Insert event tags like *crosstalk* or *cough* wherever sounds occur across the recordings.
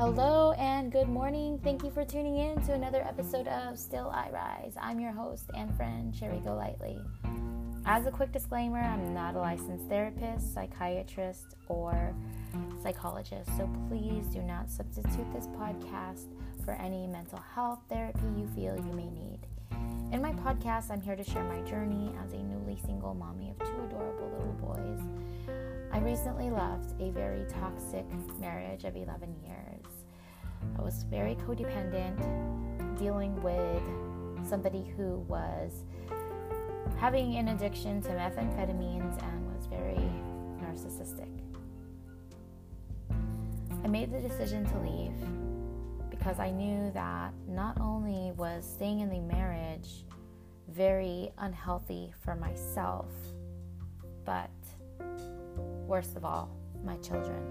Hello and good morning. Thank you for tuning in to another episode of Still I Rise. I'm your host and friend, Cherry Golightly. As a quick disclaimer, I'm not a licensed therapist, psychiatrist, or psychologist, so please do not substitute this podcast for any mental health therapy you feel you may need. In my podcast, I'm here to share my journey as a newly single mommy of two adorable little boys. I recently left a very toxic marriage of 11 years. I was very codependent, dealing with somebody who was having an addiction to methamphetamines and was very narcissistic. I made the decision to leave because I knew that not only was staying in the marriage very unhealthy for myself, but worst of all, my children.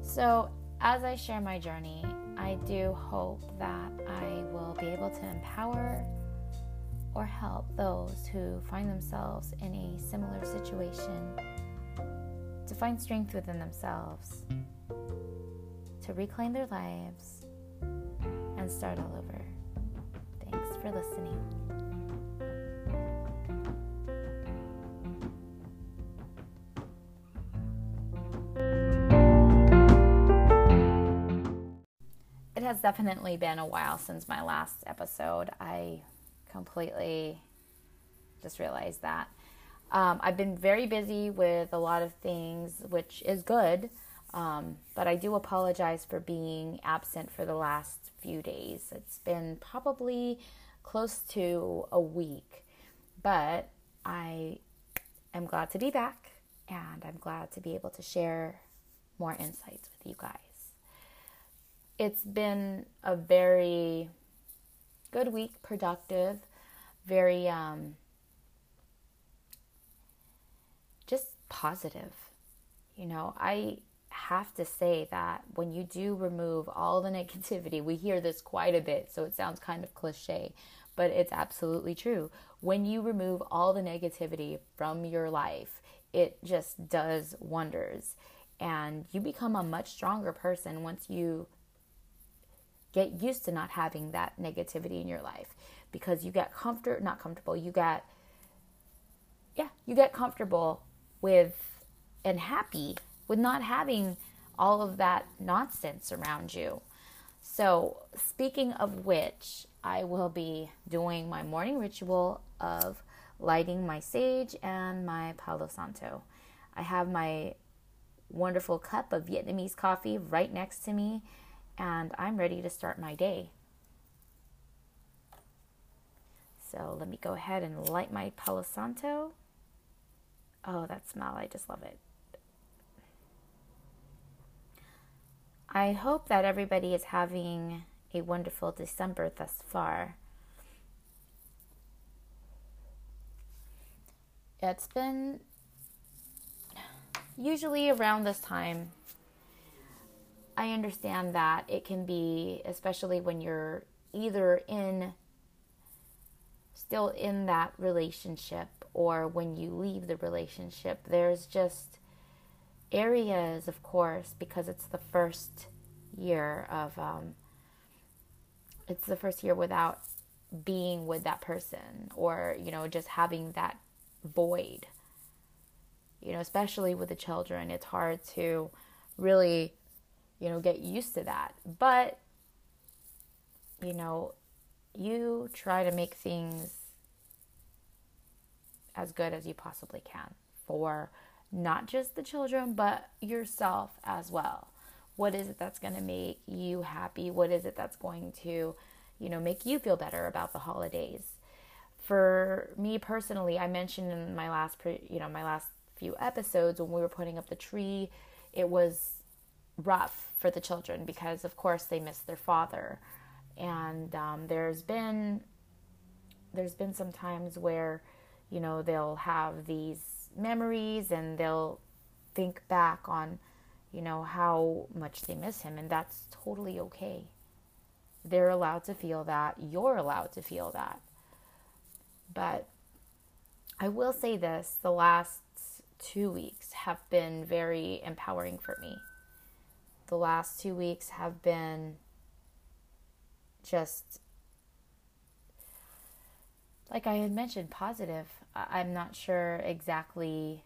So, as I share my journey, I do hope that I will be able to empower or help those who find themselves in a similar situation to find strength within themselves to reclaim their lives and start all over. Thanks for listening. Has definitely been a while since my last episode. I completely just realized that. Um, I've been very busy with a lot of things, which is good. Um, but I do apologize for being absent for the last few days. It's been probably close to a week, but I am glad to be back and I'm glad to be able to share more insights with you guys. It's been a very good week, productive, very um, just positive. You know, I have to say that when you do remove all the *laughs* negativity, we hear this quite a bit, so it sounds kind of cliche, but it's absolutely true. When you remove all the negativity from your life, it just does wonders. And you become a much stronger person once you get used to not having that negativity in your life because you get comfortable, not comfortable, you get, yeah, you get comfortable with and happy with not having all of that nonsense around you. So, speaking of which, I will be doing my morning ritual of lighting my sage and my Palo Santo. I have my wonderful cup of Vietnamese coffee right next to me, and I'm ready to start my day. So, let me go ahead and light my Palo Santo. Oh, that smell, I just love it. I hope that everybody is having a wonderful December thus far. It's been usually around this time. I understand that it can be, especially when you're either in still in that relationship or when you leave the relationship, there's just areas, of course, because it's the first year of, um, it's the first year without being with that person or, you know, just having that void. You know, especially with the children, it's hard to really, you know, get used to that. But, you know, you try to make things as good as you possibly can for not just the children, but yourself as well. What is it that's going to make you happy? What is it that's going to, you know, make you feel better about the holidays? For me personally, I mentioned in my last, you know, my last few episodes when we were putting up the tree, it was rough for the children because, of course, they miss their father, and um, there's been there's been some times where, you know, they'll have these memories and they'll think back on, you know, how much they miss him, and that's totally okay. They're allowed to feel that. You're allowed to feel that. But I will say this the last two weeks have been very empowering for me. The last two weeks have been just like I had mentioned, positive. I'm not sure exactly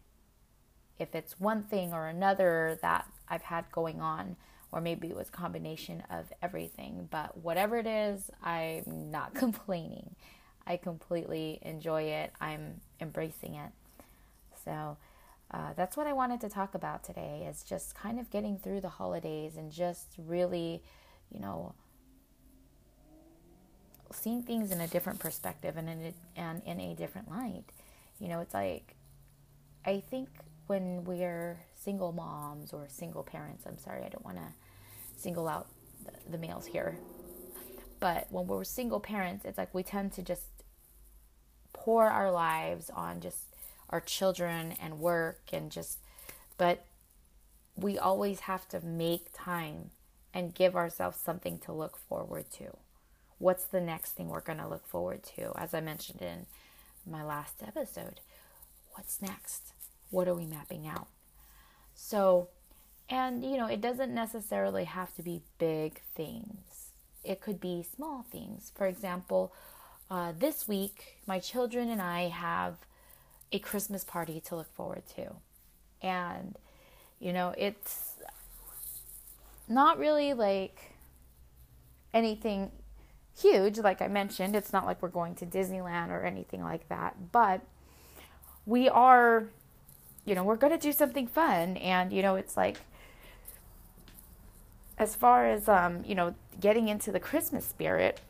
if it's one thing or another that I've had going on, or maybe it was combination of everything. But whatever it is, I'm not *laughs* complaining. I completely enjoy it. I'm embracing it. So uh, that's what I wanted to talk about today is just kind of getting through the holidays and just really, you know, seeing things in a different perspective and in a, and in a different light. You know, it's like I think when we're single moms or single parents, I'm sorry, I don't want to single out the, the males here. But when we're single parents, it's like we tend to just pour our lives on just our children and work and just but we always have to make time and give ourselves something to look forward to. What's the next thing we're going to look forward to? As I mentioned in my last episode, what's next? What are we mapping out? So, and you know, it doesn't necessarily have to be big things, it could be small things. For example, uh, this week, my children and I have a Christmas party to look forward to. And, you know, it's not really like anything huge, like I mentioned. It's not like we're going to Disneyland or anything like that. But we are, you know, we're going to do something fun. And, you know, it's like, as far as, um, you know, getting into the Christmas spirit,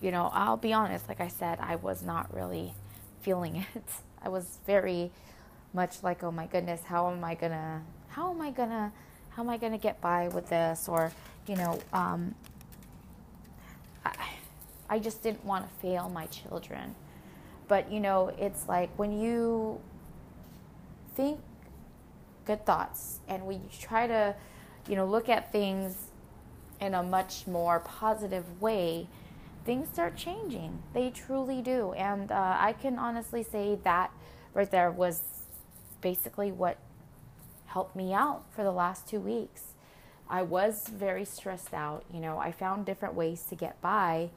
you know, I'll be honest, like I said, I was not really feeling *laughs* it. I was very much like, oh my goodness, how am I gonna, how am I gonna, how am I gonna get by with this? Or, you know, um, I, I just didn't want to fail my children. But, you know, it's like when you think good thoughts and we try to, you know, look at things in a much more positive way, things start changing. They truly do. And uh, I can honestly say that right there was basically what helped me out for the last two weeks. I was very stressed out. You know, I found different ways to get by,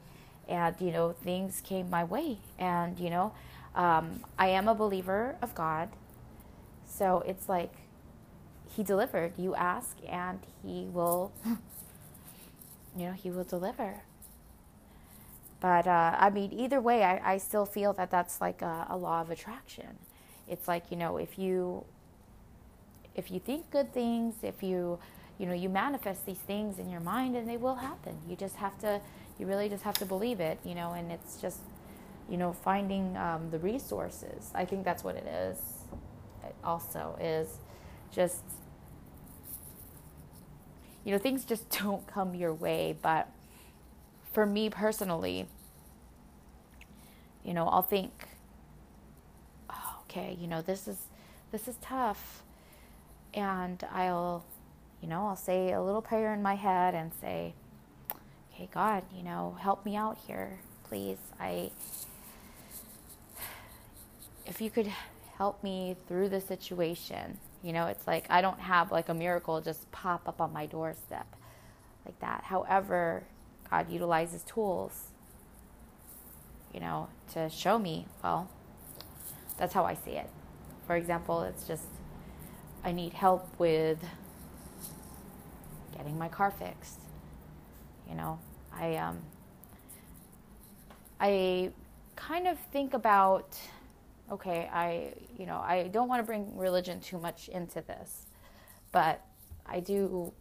and, you know, things came my way. And, you know, um, I am a believer of God. So it's like He delivered. You ask, and He will, *laughs* you know, He will deliver. But uh, I mean, either way, I, I still feel that that's like a, a law of attraction. It's like you know, if you if you think good things, if you you know you manifest these things in your mind, and they will happen. You just have to, you really just have to believe it, you know. And it's just you know finding um, the resources. I think that's what it is. It also is just you know things just *laughs* don't come your way, but for me personally, you know, I'll think, oh, okay, you know, this is this is tough, and I'll, you know, I'll say a little prayer in my head and say, okay, God, you know, help me out here, please. I, if you could help me through the situation, you know, it's like I don't have like a miracle just pop up on my doorstep like that. However, God utilizes tools, you know, to show me, well, that's how I see it. For example, it's just I need help with getting my car fixed. You know, I um I kind of think about okay, I you know, I don't want to bring religion too much into this, but I do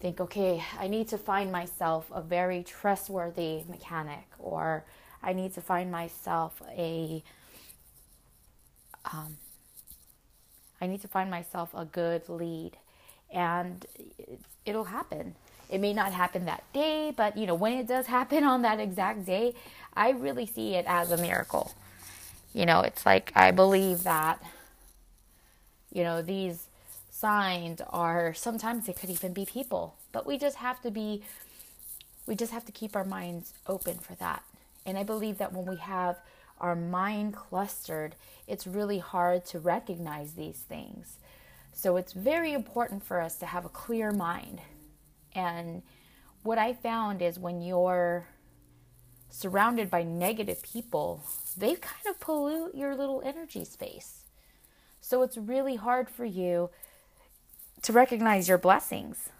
think, okay, I need to find myself a very trustworthy mechanic, or I need to find myself a, um, I need to find myself a good lead, and it'll happen. It may not happen that day, but you know, when it does happen on that exact day, I really see it as a miracle. You know, it's like I believe that, you know, these signs are sometimes they could even be people but we just have to be we just have to keep our minds open for that and i believe that when we have our mind clustered it's really hard to recognize these things So it's very important for us to have a clear mind. And what I found is when you're surrounded by negative people, they kind of pollute your little energy space. So it's really hard for you to recognize your blessings.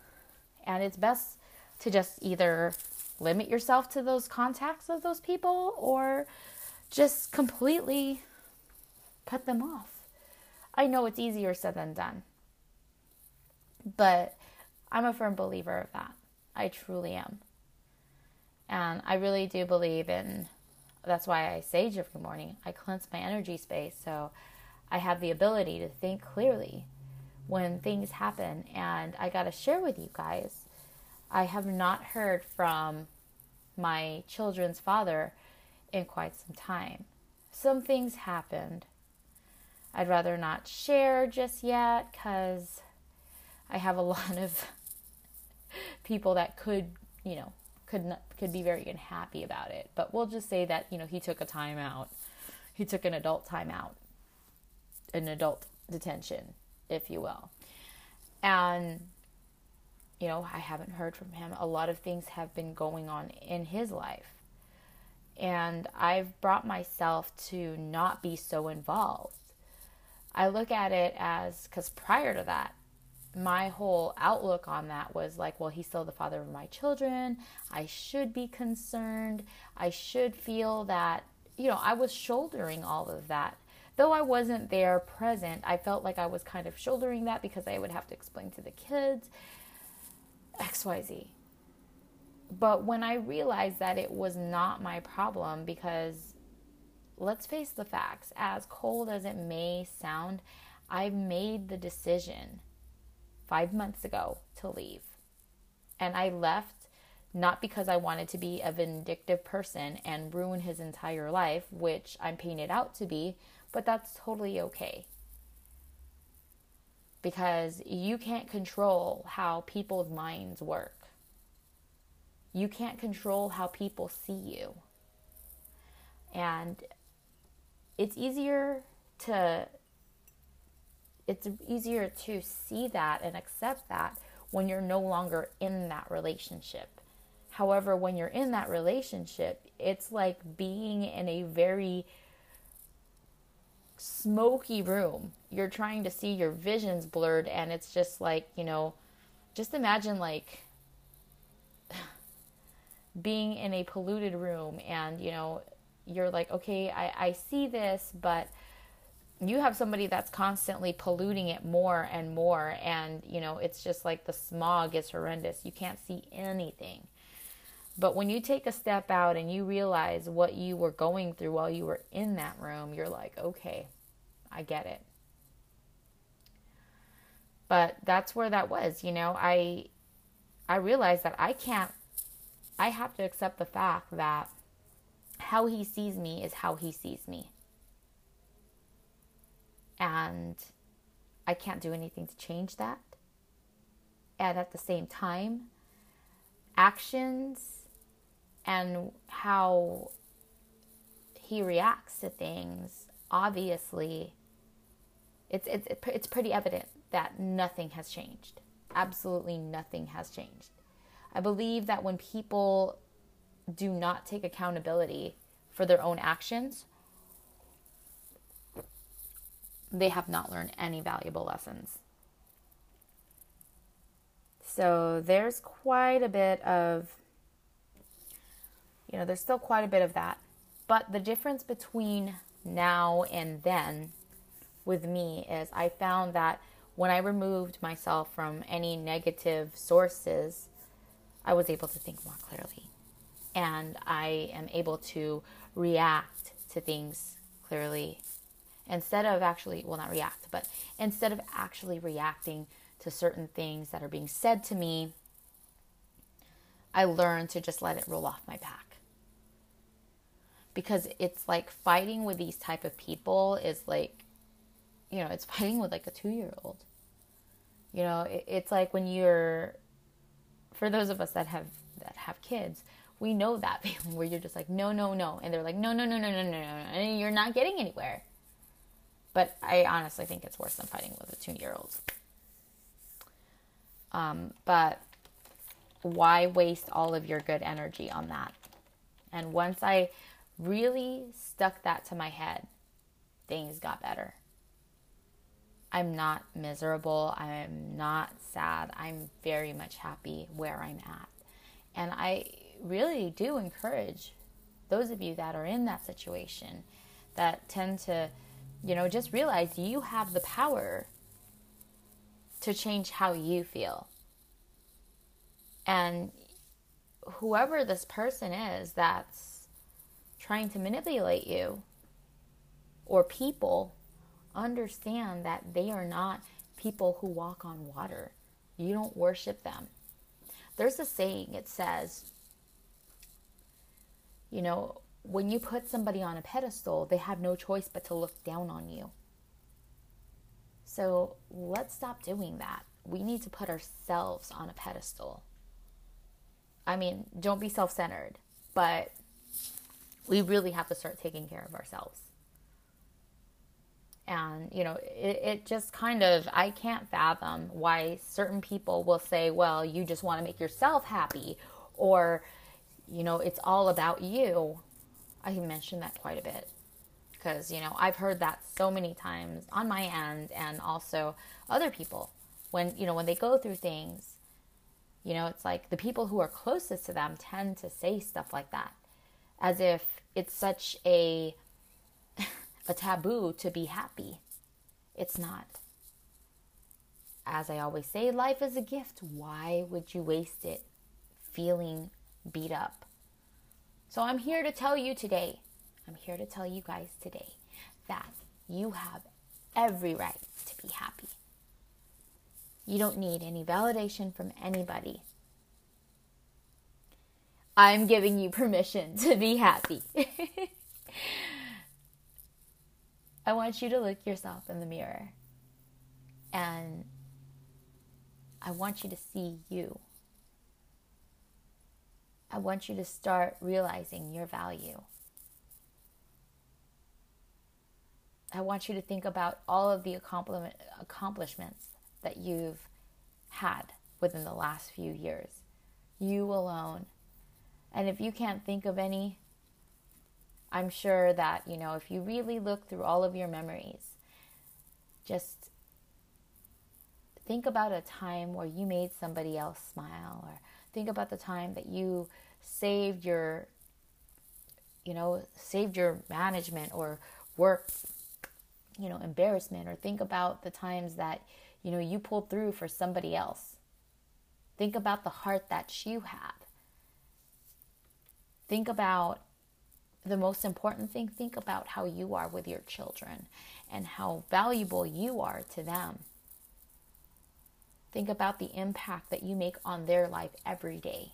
And it's best to just either limit yourself to those contacts of those people or just completely cut them off. I know it's easier said than done, but I'm a firm believer of that. I truly am. And I really do believe in that's why I sage every morning. I cleanse my energy space so I have the ability to think clearly when things happen. And I got to share with you guys I have not heard from my children's father in quite some time. Some things happened. I'd rather not share just yet because I have a *laughs* lot of people that could, you know, could not, could be very unhappy about it. But we'll just say that you know he took a time out. He took an adult time out, an adult detention, if you will, and you know I haven't heard from him. A lot of things have been going on in his life, and I've brought myself to not be so involved. I look at it as because prior to that, my whole outlook on that was like, well, he's still the father of my children. I should be concerned. I should feel that, you know, I was shouldering all of that. Though I wasn't there present, I felt like I was kind of shouldering that because I would have to explain to the kids XYZ. But when I realized that it was not my problem, because let's face the facts, as cold as it may sound, I made the decision five months ago to leave. And I left not because I wanted to be a vindictive person and ruin his entire life, which I'm painted out to be, but that's totally okay. Because you can't control how people's minds work. You can't control how people see you. And it's easier to it's easier to see that and accept that when you're no longer in that relationship. However, when you're in that relationship, it's like being in a very smoky room. You're trying to see your visions blurred, and it's just like, you know, just imagine like *sighs* being in a polluted room, and, you know, you're like, okay, I, I see this, but you have somebody that's constantly polluting it more and more and you know it's just like the smog is horrendous you can't see anything but when you take a step out and you realize what you were going through while you were in that room you're like okay i get it. But that's where that was you know? I i realized that i can't i have to accept the fact that how he sees me is how he sees me. And I can't do anything to change that. And at the same time, actions and how he reacts to things obviously it's it's it's pretty evident that nothing has changed. Absolutely nothing has changed. I believe that when people do not take accountability for their own actions, they have not learned any valuable lessons. So there's quite a bit of, you know, there's still quite a bit of that. But the difference between now and then with me is I found that when I removed myself from any negative sources, I was able to think more clearly. And I am able to react to things clearly instead of actually, well, not react, but instead of actually reacting to certain things that are being said to me, I learned to just let it roll off my back. Because it's like fighting with these type of people is like, you know, it's fighting with like a two year old. You know, it's like when you're, for those of us that have that have kids, we know that *laughs* feeling where you're just like, no, no, no, and they're like, no, no, no, no, no, no, no, and you're not getting anywhere. But I honestly think it's worse than fighting with a two year old. Um, but why waste all of your good energy on that? And once I really stuck that to my head, things got better. I'm not miserable. I'm not sad. I'm very much happy where I'm at. And I really do encourage those of you that are in that situation that tend to, you know, just realize you have the power to change how you feel. And whoever this person is that's trying to manipulate you or people understand that they are not people who walk on water. You don't worship them. There's a saying, it says, you know, when you put somebody on a pedestal, they have no choice but to look down on you. So let's stop doing that. We need to put ourselves on a pedestal. I mean, don't be self centered, but we really have to start taking care of ourselves. And, you know, it, it just kind of, I can't fathom why certain people will say, well, you just want to make yourself happy, or, you know, it's all about you. I mentioned that quite a bit because, you know, I've heard that so many times on my end and also other people when, you know, when they go through things, you know, it's like the people who are closest to them tend to say stuff like that as if it's such a *laughs* a taboo to be happy. It's not. As I always say, life is a gift. Why would you waste it feeling beat up? So I'm here to tell you today, I'm here to tell you guys today that you have every right to be happy. You don't need any validation from anybody. I'm giving you permission *laughs* to be happy. *laughs* I want you to look yourself in the mirror and I want you to see you. I want you to start realizing your value. I want you to think about all of the accomplishments that you've had within the last few years. You alone. And if you can't think of any, I'm sure that, you know, if you really look through all of your memories, just think about a time where you made somebody else smile or think about the time that you saved your you know, saved your management or work you know, embarrassment or think about the times that, you know, you pulled through for somebody else. Think about the heart that you have. Think about the most important thing, think about how you are with your children and how valuable you are to them. Think about the impact that you make on their life every day.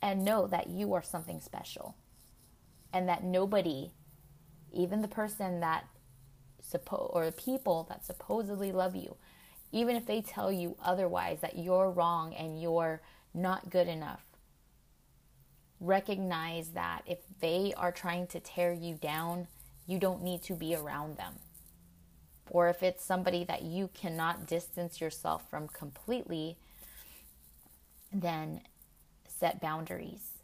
And know that you are something special. And that nobody even the person that suppo- or the people that supposedly love you, even if they tell you otherwise that you're wrong and you're not good enough, recognize that if they are trying to tear you down, you don't need to be around them. Or if it's somebody that you cannot distance yourself from completely, then set boundaries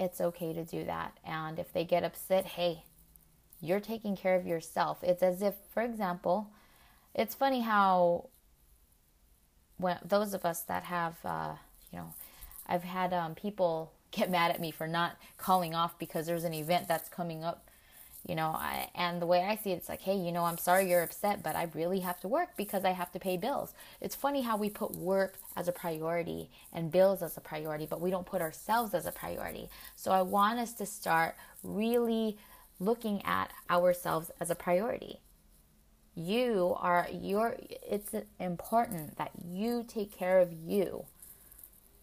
it's okay to do that. And if they get upset, hey, you're taking care of yourself. It's as if, for example, it's funny how when those of us that have, uh, you know, I've had um, people *laughs* get mad at me for not calling off because there's an event that's coming up you know I, and the way i see it it's like hey you know i'm sorry you're upset but i really have to work because i have to pay bills. It's funny how we put work as a priority and bills as a priority but we don't put ourselves as a priority. So i want us to start really looking at ourselves as a priority. You are your it's important that you take care of you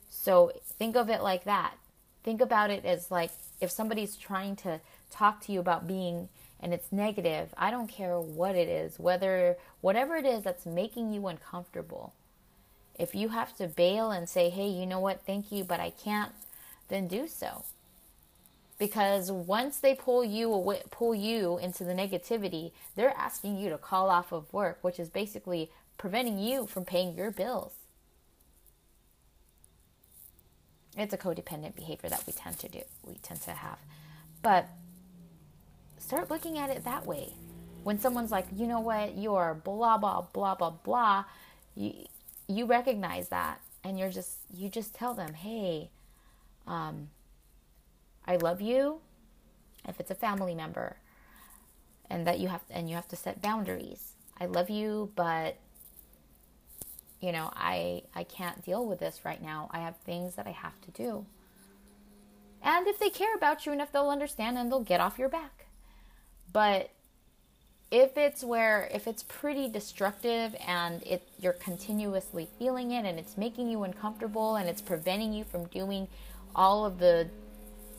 so think of it like that think about it as like if somebody's trying to talk to you about being and it's negative, I don't care what it is, whether whatever it is that's making you uncomfortable. If you have to bail and say, "Hey, you know what? Thank you, but I can't," then do so. because once they pull you away, pull you into the negativity, they're asking you to call off of work, which is basically preventing you from paying your bills. It's a codependent behavior that we tend to do. We tend to have. But start looking at it that way. When someone's like, "You know what? You're blah blah blah blah blah," you you recognize that and you're just you just tell them, "Hey, um I love you if it's a family member and that you have and you have to set boundaries. I love you, but you know, I I can't deal with this right now. I have things that I have to do. And if they care about you enough, they'll understand and they'll get off your back. But if it's where if it's pretty destructive and it you're continuously feeling it and it's making you uncomfortable and it's preventing you from doing all of the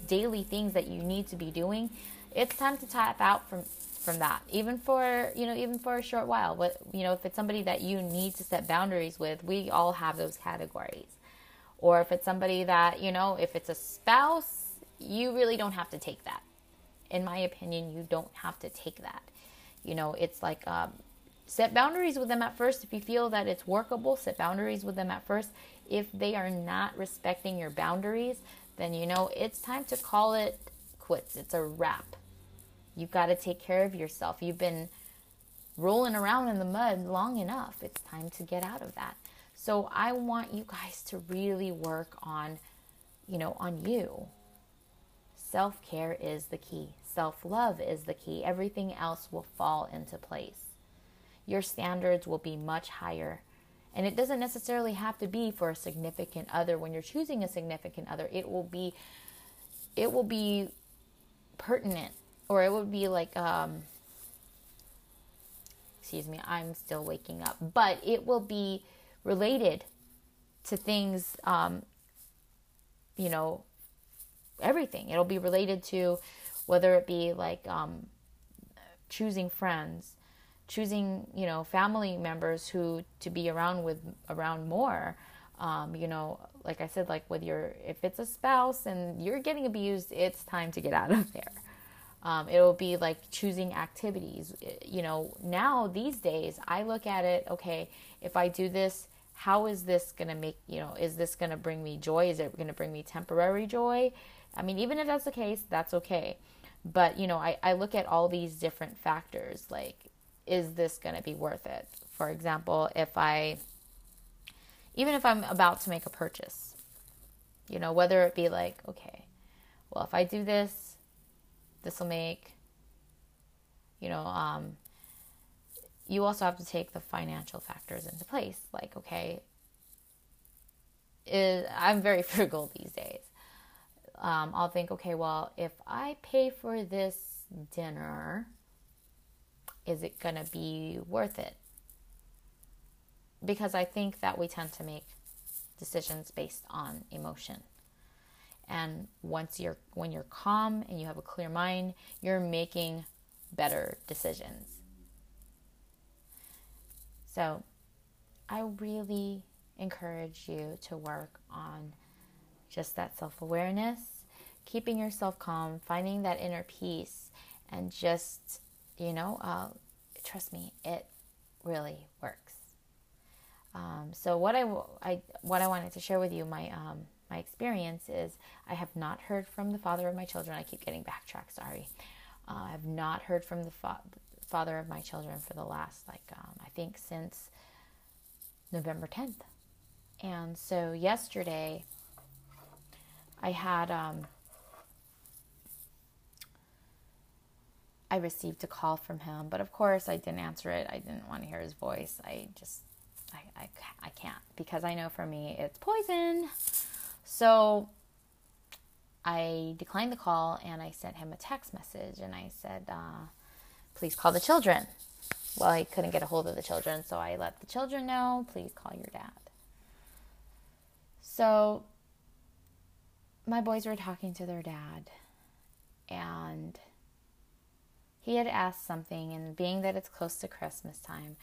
daily things that you need to be doing, it's time to tap out from from that. Even for you know, even for a short while. What you know, if it's somebody that you need to set boundaries with, we all have those categories. Or if it's somebody that you know, if it's a spouse, you really don't have to take that. In my opinion, you don't have to take that. You know, it's like um, set boundaries with them at first. If you feel that it's workable, set boundaries with them at first. If they are not respecting your boundaries, then you know it's time to call it quits. It's a wrap. You've got to take care of yourself. You've been rolling around in the mud long enough. It's time to get out of that. So I want you guys to really work on, you know, on you. Self care is the key. Self love is the key. Everything else will fall into place. Your standards will be much higher and it doesn't necessarily have to be for a significant other. When you're choosing a significant other, it will be it will be pertinent or it would be like um excuse me, I'm still waking up, but it will be related to things um you know everything. It'll be related to whether it be like um choosing friends choosing you know family members who to be around with around more. Um, you know like i said like with your if it's a spouse and you're getting abused it's time to get out of there um, it will be like choosing activities. You know now these days i look at it okay if i do this how is this going to make you know is this going to bring me joy? Is it going to bring me temporary joy? I mean even if that's the case that's okay. But you know I, I look at all these different factors like is this going to be worth it? For example, if I, even if I'm about to make a purchase, you know, whether it be like, okay, well, if I do this, this will make, you know, um, you also have to take the financial factors into place. Like, okay, is, I'm very *laughs* frugal these days. Um, I'll think, okay, well, if I pay for this dinner, is it going to be worth it? Because I think that we tend to make decisions based on emotion. And once you're when you're calm and you have a clear mind, you're making better decisions. So, I really encourage you to work on just that self-awareness, keeping yourself calm, finding that inner peace and just you know, uh, trust me, it really works. Um, so what I, I what I wanted to share with you my um, my experience is I have not heard from the father of my children. I keep getting backtracked. Sorry, uh, I have not heard from the fa- father of my children for the last like um, I think since November tenth. And so yesterday, I had um, I received a call from him, but of course I didn't answer it. I didn't want to hear his voice. I just, I, I, I can't because I know for me it's poison. So I declined the call and I sent him a text message and I said, uh, please call the children. Well, I couldn't get a hold of the children, so I let the children know, please call your dad. So my boys were talking to their dad and he had asked something, and being that it's close to Christmas time,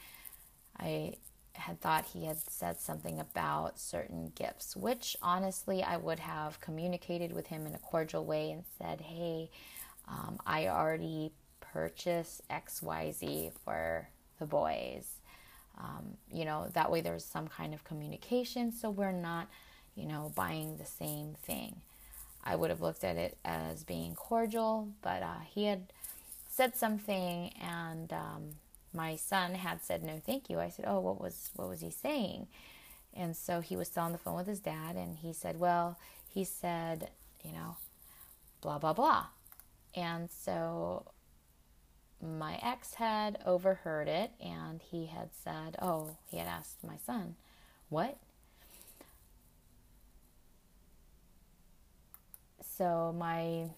I had thought he had said something about certain gifts, which honestly I would have communicated with him in a cordial way and said, hey, um, I already purchased XYZ for the boys. Um, you know, that way there's some kind of communication so we're not, you know, buying the same thing. I would have looked at it as being cordial, but uh, he had said something and um, my son had said no thank you. I said oh what was what was he saying? And so he was still on the phone with his dad and he said well he said you know blah blah blah. And so my ex had overheard it and he had said oh he had asked my son what? So my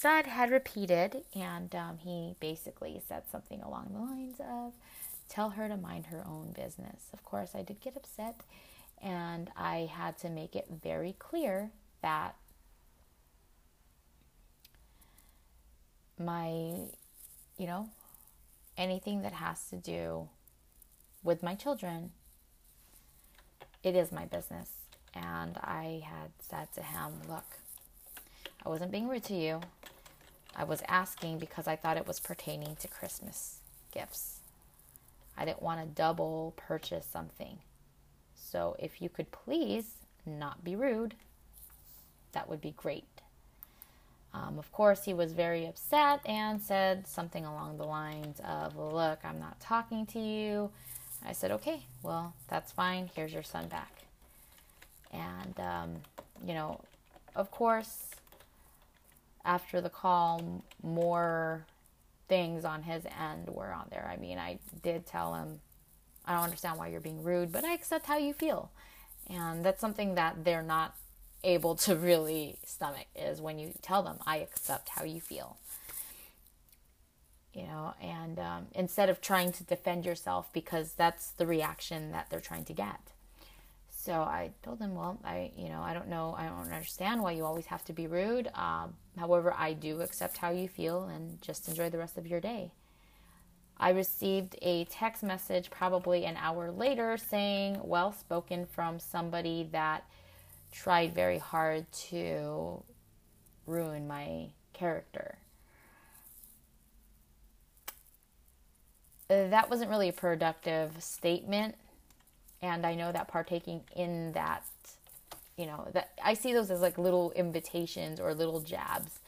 Sud had repeated, and um, he basically said something along the lines of, Tell her to mind her own business. Of course, I did get upset, and I had to make it very clear that my, you know, anything that has to do with my children, it is my business. And I had said to him, Look, I wasn't being rude to you. I was asking because I thought it was pertaining to Christmas gifts. I didn't want to double purchase something. So if you could please not be rude, that would be great. Um, of course, he was very upset and said something along the lines of, Look, I'm not talking to you. I said, Okay, well, that's fine. Here's your son back. And, um, you know, of course, after the call, more things on his end were on there. I mean, I did tell him, I don't understand why you're being rude, but I accept how you feel. And that's something that they're not able to really stomach is when you tell them, I accept how you feel. You know, and um, instead of trying to defend yourself because that's the reaction that they're trying to get. So I told them, well, I, you know, I don't know, I don't understand why you always have to be rude. Um, however, I do accept how you feel and just enjoy the rest of your day. I received a text message probably an hour later saying, well spoken from somebody that tried very hard to ruin my character. That wasn't really a productive statement and I know that partaking in that, you know, that I see those as like little invitations or little jabs.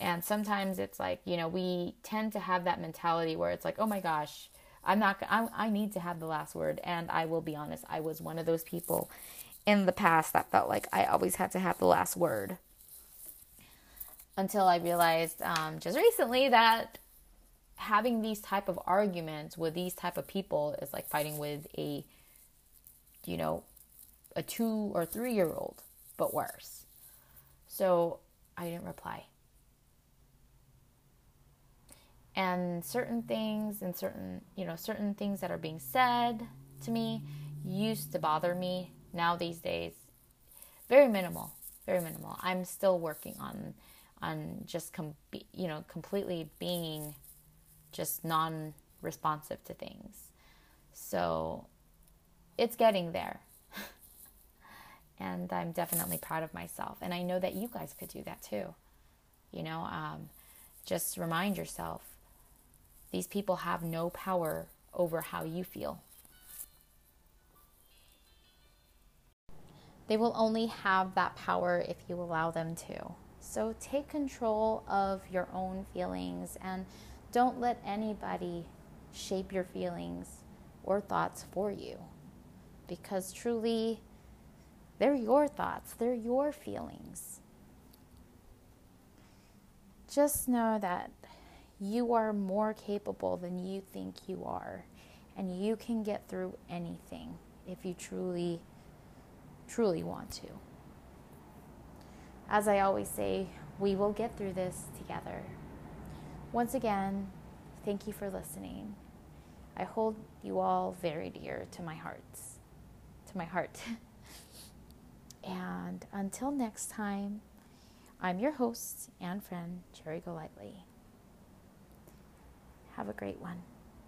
And sometimes it's like, you know, we tend to have that mentality where it's like, oh my gosh, I'm not, I, I need to have the last word. And I will be honest, I was one of those people in the past that felt like I always had to have the last word. Until I realized um, just recently that having these type of arguments with these type of people is like fighting with a you know, a two or three year old, but worse. So I didn't reply. And certain things and certain, you know, certain things that are being said to me used to bother me. Now these days, very minimal, very minimal. I'm still working on on just com- you know completely being just non-responsive to things. So it's getting there. *laughs* and I'm definitely proud of myself. And I know that you guys could do that too. You know, um, just remind yourself these people have no power over how you feel. They will only have that power if you allow them to. So take control of your own feelings and don't let anybody shape your feelings or thoughts for you because truly they're your thoughts, they're your feelings. Just know that you are more capable than you think you are, and you can get through anything if you truly, truly want to. As I always say, we will get through this together. Once again, thank you for listening. I hold you all very dear to my hearts to my heart. *laughs* and until next time, I'm your host and friend, Cherry Golightly. Have a great one.